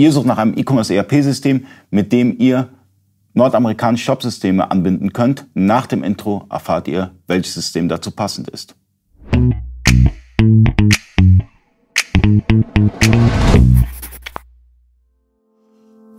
Ihr sucht nach einem E-Commerce ERP-System, mit dem ihr nordamerikanische Shopsysteme anbinden könnt. Nach dem Intro erfahrt ihr, welches System dazu passend ist.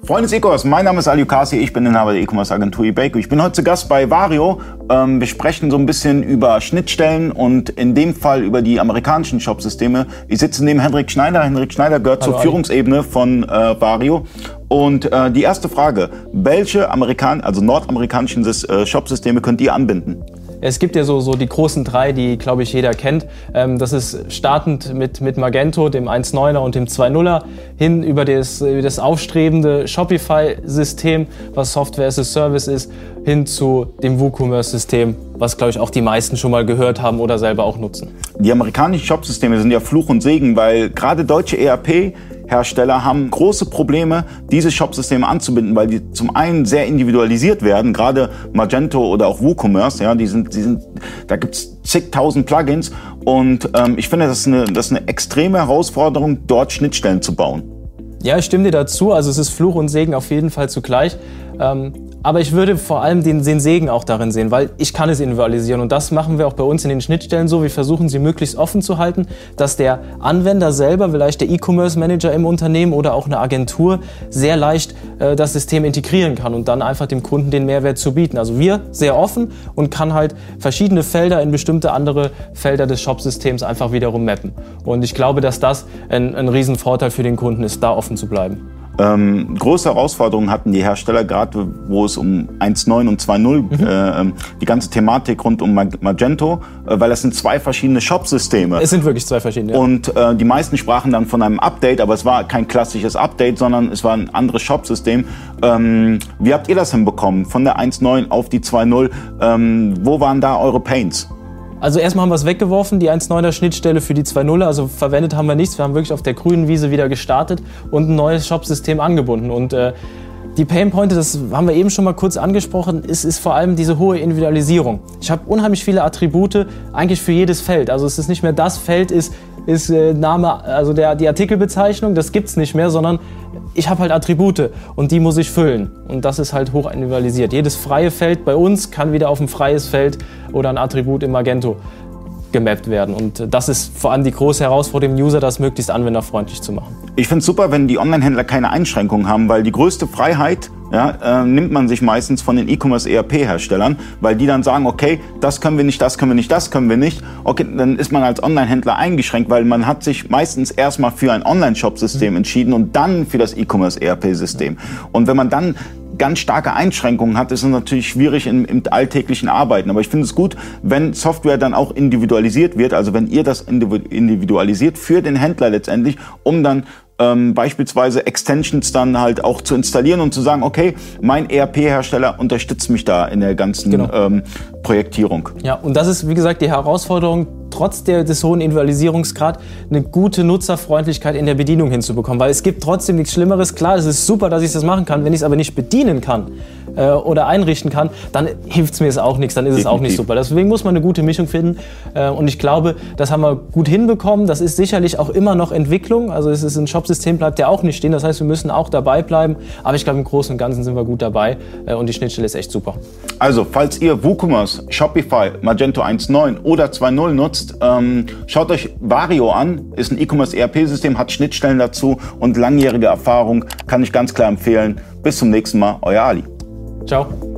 Freunde des E-Commerce, mein Name ist Ali Kasi, ich bin Inhaber der E-Commerce Agentur eBayco. Ich bin heute zu Gast bei Vario. Ähm, wir sprechen so ein bisschen über Schnittstellen und in dem Fall über die amerikanischen Shopsysteme. Ich sitze neben Henrik Schneider. Henrik Schneider gehört Hallo, zur Führungsebene von äh, Vario. Und äh, die erste Frage, welche Amerikan also nordamerikanischen äh, Shopsysteme könnt ihr anbinden? Es gibt ja so, so die großen drei, die, glaube ich, jeder kennt. Ähm, das ist startend mit, mit Magento, dem 1.9er und dem 2.0er, hin über das, das aufstrebende Shopify-System, was Software as a Service ist, hin zu dem WooCommerce-System, was, glaube ich, auch die meisten schon mal gehört haben oder selber auch nutzen. Die amerikanischen Shopsysteme sind ja Fluch und Segen, weil gerade deutsche ERP Hersteller haben große Probleme, diese Shopsysteme anzubinden, weil die zum einen sehr individualisiert werden, gerade Magento oder auch WooCommerce, ja, die sind, die sind, da gibt's zigtausend Plugins und ähm, ich finde, das ist, eine, das ist eine extreme Herausforderung, dort Schnittstellen zu bauen. Ja, ich stimme dir dazu. Also es ist Fluch und Segen auf jeden Fall zugleich. Ähm, aber ich würde vor allem den, den Segen auch darin sehen, weil ich kann es individualisieren und das machen wir auch bei uns in den Schnittstellen so. Wir versuchen sie möglichst offen zu halten, dass der Anwender selber, vielleicht der E-Commerce Manager im Unternehmen oder auch eine Agentur sehr leicht äh, das System integrieren kann und dann einfach dem Kunden den Mehrwert zu bieten. Also wir sehr offen und kann halt verschiedene Felder in bestimmte andere Felder des Shop-Systems einfach wiederum mappen. Und ich glaube, dass das ein, ein Riesenvorteil für den Kunden ist, da offen zu bleiben. Ähm, große Herausforderungen hatten die Hersteller, gerade wo es um 1.9 und 2.0, mhm. äh, ähm, die ganze Thematik rund um Magento, äh, weil das sind zwei verschiedene Shop-Systeme. Es sind wirklich zwei verschiedene. Ja. Und äh, die meisten sprachen dann von einem Update, aber es war kein klassisches Update, sondern es war ein anderes Shop-System. Ähm, wie habt ihr das hinbekommen? Von der 1.9 auf die 2.0, ähm, wo waren da eure Pains? Also erstmal haben wir es weggeworfen, die 1.9er Schnittstelle für die 2.0er, also verwendet haben wir nichts. Wir haben wirklich auf der grünen Wiese wieder gestartet und ein neues Shop-System angebunden. Und äh, die Painpointe, das haben wir eben schon mal kurz angesprochen, ist, ist vor allem diese hohe Individualisierung. Ich habe unheimlich viele Attribute eigentlich für jedes Feld. Also es ist nicht mehr das Feld ist, ist äh, Name, also der, die Artikelbezeichnung, das gibt es nicht mehr, sondern ich habe halt Attribute und die muss ich füllen. Und das ist halt hoch individualisiert. Jedes freie Feld bei uns kann wieder auf ein freies Feld oder ein Attribut im Magento gemappt werden. Und das ist vor allem die große Herausforderung, dem User das möglichst anwenderfreundlich zu machen. Ich finde es super, wenn die Online-Händler keine Einschränkungen haben, weil die größte Freiheit ja, äh, nimmt man sich meistens von den E-Commerce-ERP-Herstellern, weil die dann sagen, okay, das können wir nicht, das können wir nicht, das können wir nicht. Okay, dann ist man als Online-Händler eingeschränkt, weil man hat sich meistens erstmal für ein Online-Shop-System mhm. entschieden und dann für das E-Commerce-ERP-System. Und wenn man dann ganz starke Einschränkungen hat, ist es natürlich schwierig im, im alltäglichen Arbeiten. Aber ich finde es gut, wenn Software dann auch individualisiert wird, also wenn ihr das individualisiert für den Händler letztendlich, um dann ähm, beispielsweise Extensions dann halt auch zu installieren und zu sagen, okay, mein ERP-Hersteller unterstützt mich da in der ganzen genau. ähm, Projektierung. Ja, und das ist, wie gesagt, die Herausforderung, trotz der, des hohen Individualisierungsgrad eine gute Nutzerfreundlichkeit in der Bedienung hinzubekommen. Weil es gibt trotzdem nichts Schlimmeres. Klar, es ist super, dass ich das machen kann. Wenn ich es aber nicht bedienen kann äh, oder einrichten kann, dann hilft es mir auch nichts. Dann ist Definitiv. es auch nicht super. Deswegen muss man eine gute Mischung finden. Äh, und ich glaube, das haben wir gut hinbekommen. Das ist sicherlich auch immer noch Entwicklung. Also es ist ein Shopsystem, bleibt ja auch nicht stehen. Das heißt, wir müssen auch dabei bleiben. Aber ich glaube, im Großen und Ganzen sind wir gut dabei. Äh, und die Schnittstelle ist echt super. Also, falls ihr WooCommerce, Shopify, Magento 1.9 oder 2.0 nutzt, ähm, schaut euch Vario an. Ist ein E-Commerce ERP-System, hat Schnittstellen dazu und langjährige Erfahrung. Kann ich ganz klar empfehlen. Bis zum nächsten Mal, euer Ali. Ciao.